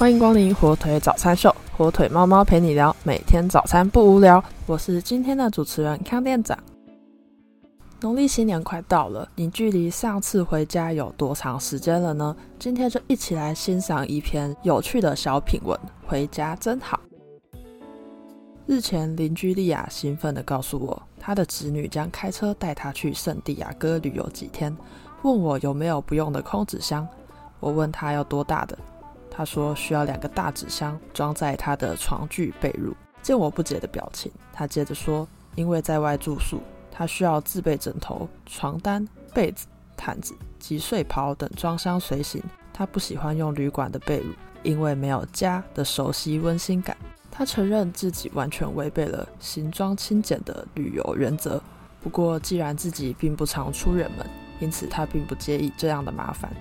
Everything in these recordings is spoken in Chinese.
欢迎光临火腿早餐秀，火腿猫猫陪你聊，每天早餐不无聊。我是今天的主持人康店长。农历新年快到了，你距离上次回家有多长时间了呢？今天就一起来欣赏一篇有趣的小品文。回家真好。日前，邻居莉亚兴奋地告诉我，她的侄女将开车带她去圣地亚哥旅游几天，问我有没有不用的空纸箱。我问她要多大的，他说需要两个大纸箱装在他的床具被褥。见我不解的表情，他接着说，因为在外住宿。他需要自备枕头、床单、被子、毯子及睡袍等装箱随行。他不喜欢用旅馆的被褥，因为没有家的熟悉温馨感。他承认自己完全违背了行装轻简的旅游原则。不过，既然自己并不常出远门，因此他并不介意这样的麻烦。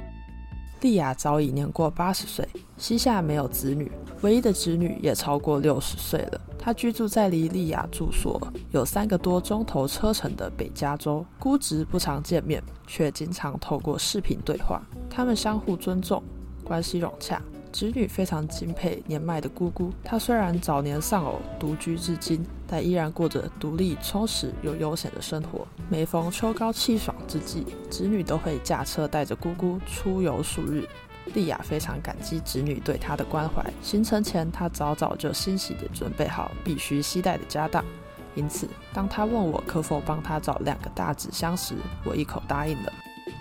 莉亚早已年过八十岁，膝下没有子女，唯一的子女也超过六十岁了。她居住在离莉亚住所有三个多钟头车程的北加州，估值不常见面，却经常透过视频对话。他们相互尊重，关系融洽。侄女非常敬佩年迈的姑姑，她虽然早年丧偶，独居至今，但依然过着独立、充实又悠闲的生活。每逢秋高气爽之际，侄女都会驾车带着姑姑出游数日。莉亚非常感激侄女对她的关怀。行程前，她早早就欣喜地准备好必须携带的家当。因此，当她问我可否帮她找两个大纸箱时，我一口答应了。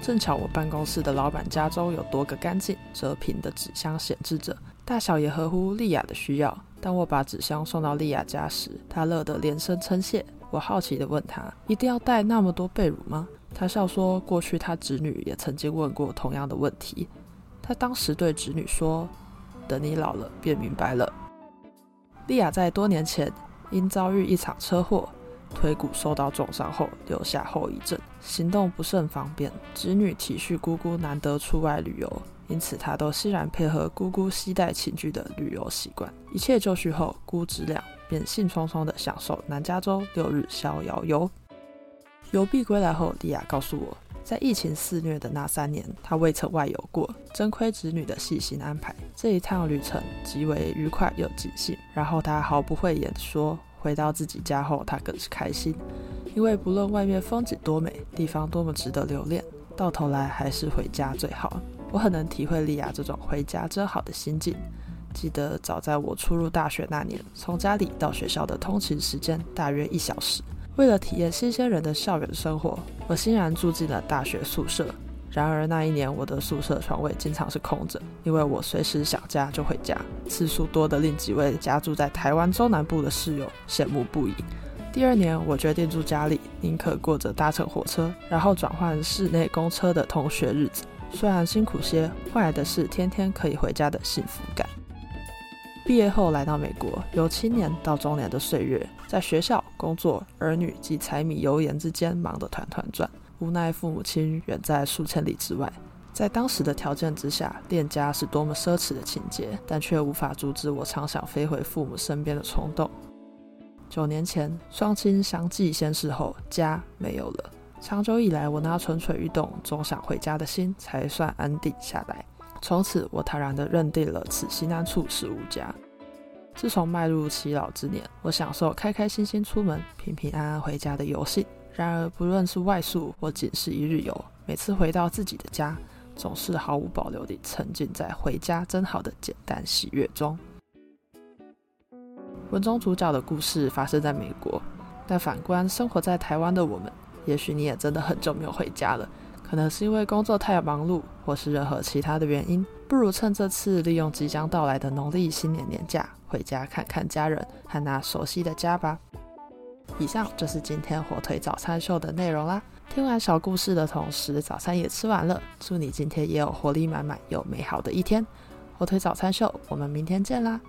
正巧我办公室的老板家中有多个干净折平的纸箱闲置着，大小也合乎莉亚的需要。当我把纸箱送到莉亚家时，她乐得连声称谢。我好奇地问她：“一定要带那么多被褥吗？”她笑说：“过去她侄女也曾经问过同样的问题。”他当时对侄女说：“等你老了，便明白了。”莉亚在多年前因遭遇一场车祸，腿骨受到重伤后留下后遗症，行动不甚方便。侄女体恤姑姑难得出外旅游，因此她都欣然配合姑姑携带寝具的旅游习惯。一切就绪后，姑侄俩便兴冲冲地享受南加州六日逍遥游。游毕归来后，莉亚告诉我。在疫情肆虐的那三年，他未曾外游过，真亏侄女的细心安排。这一趟旅程极为愉快又尽兴。然后他毫不讳言说，回到自己家后，他更是开心，因为不论外面风景多美，地方多么值得留恋，到头来还是回家最好。我很能体会莉亚这种回家真好的心境。记得早在我初入大学那年，从家里到学校的通勤时间大约一小时。为了体验新鲜人的校园生活，我欣然住进了大学宿舍。然而那一年，我的宿舍床位经常是空着，因为我随时想家就回家，次数多的令几位家住在台湾中南部的室友羡慕不已。第二年，我决定住家里，宁可过着搭乘火车，然后转换室内公车的同学日子。虽然辛苦些，换来的是天天可以回家的幸福感。毕业后来到美国，由青年到中年的岁月，在学校、工作、儿女及柴米油盐之间忙得团团转，无奈父母亲远在数千里之外。在当时的条件之下，恋家是多么奢侈的情节，但却无法阻止我常想飞回父母身边的冲动。九年前，双亲相继先逝后，家没有了。长久以来，我那蠢蠢欲动、总想回家的心才算安定下来。从此，我坦然地认定了此西难处是无家。自从迈入耆老之年，我享受开开心心出门、平平安安回家的游戏。然而，不论是外宿或仅是一日游，每次回到自己的家，总是毫无保留地沉浸在“回家真好”的简单喜悦中。文中主角的故事发生在美国，但反观生活在台湾的我们，也许你也真的很久没有回家了。可能是因为工作太忙碌，或是任何其他的原因，不如趁这次利用即将到来的农历新年年假，回家看看家人和那熟悉的家吧。以上就是今天火腿早餐秀的内容啦。听完小故事的同时，早餐也吃完了。祝你今天也有活力满满又美好的一天。火腿早餐秀，我们明天见啦！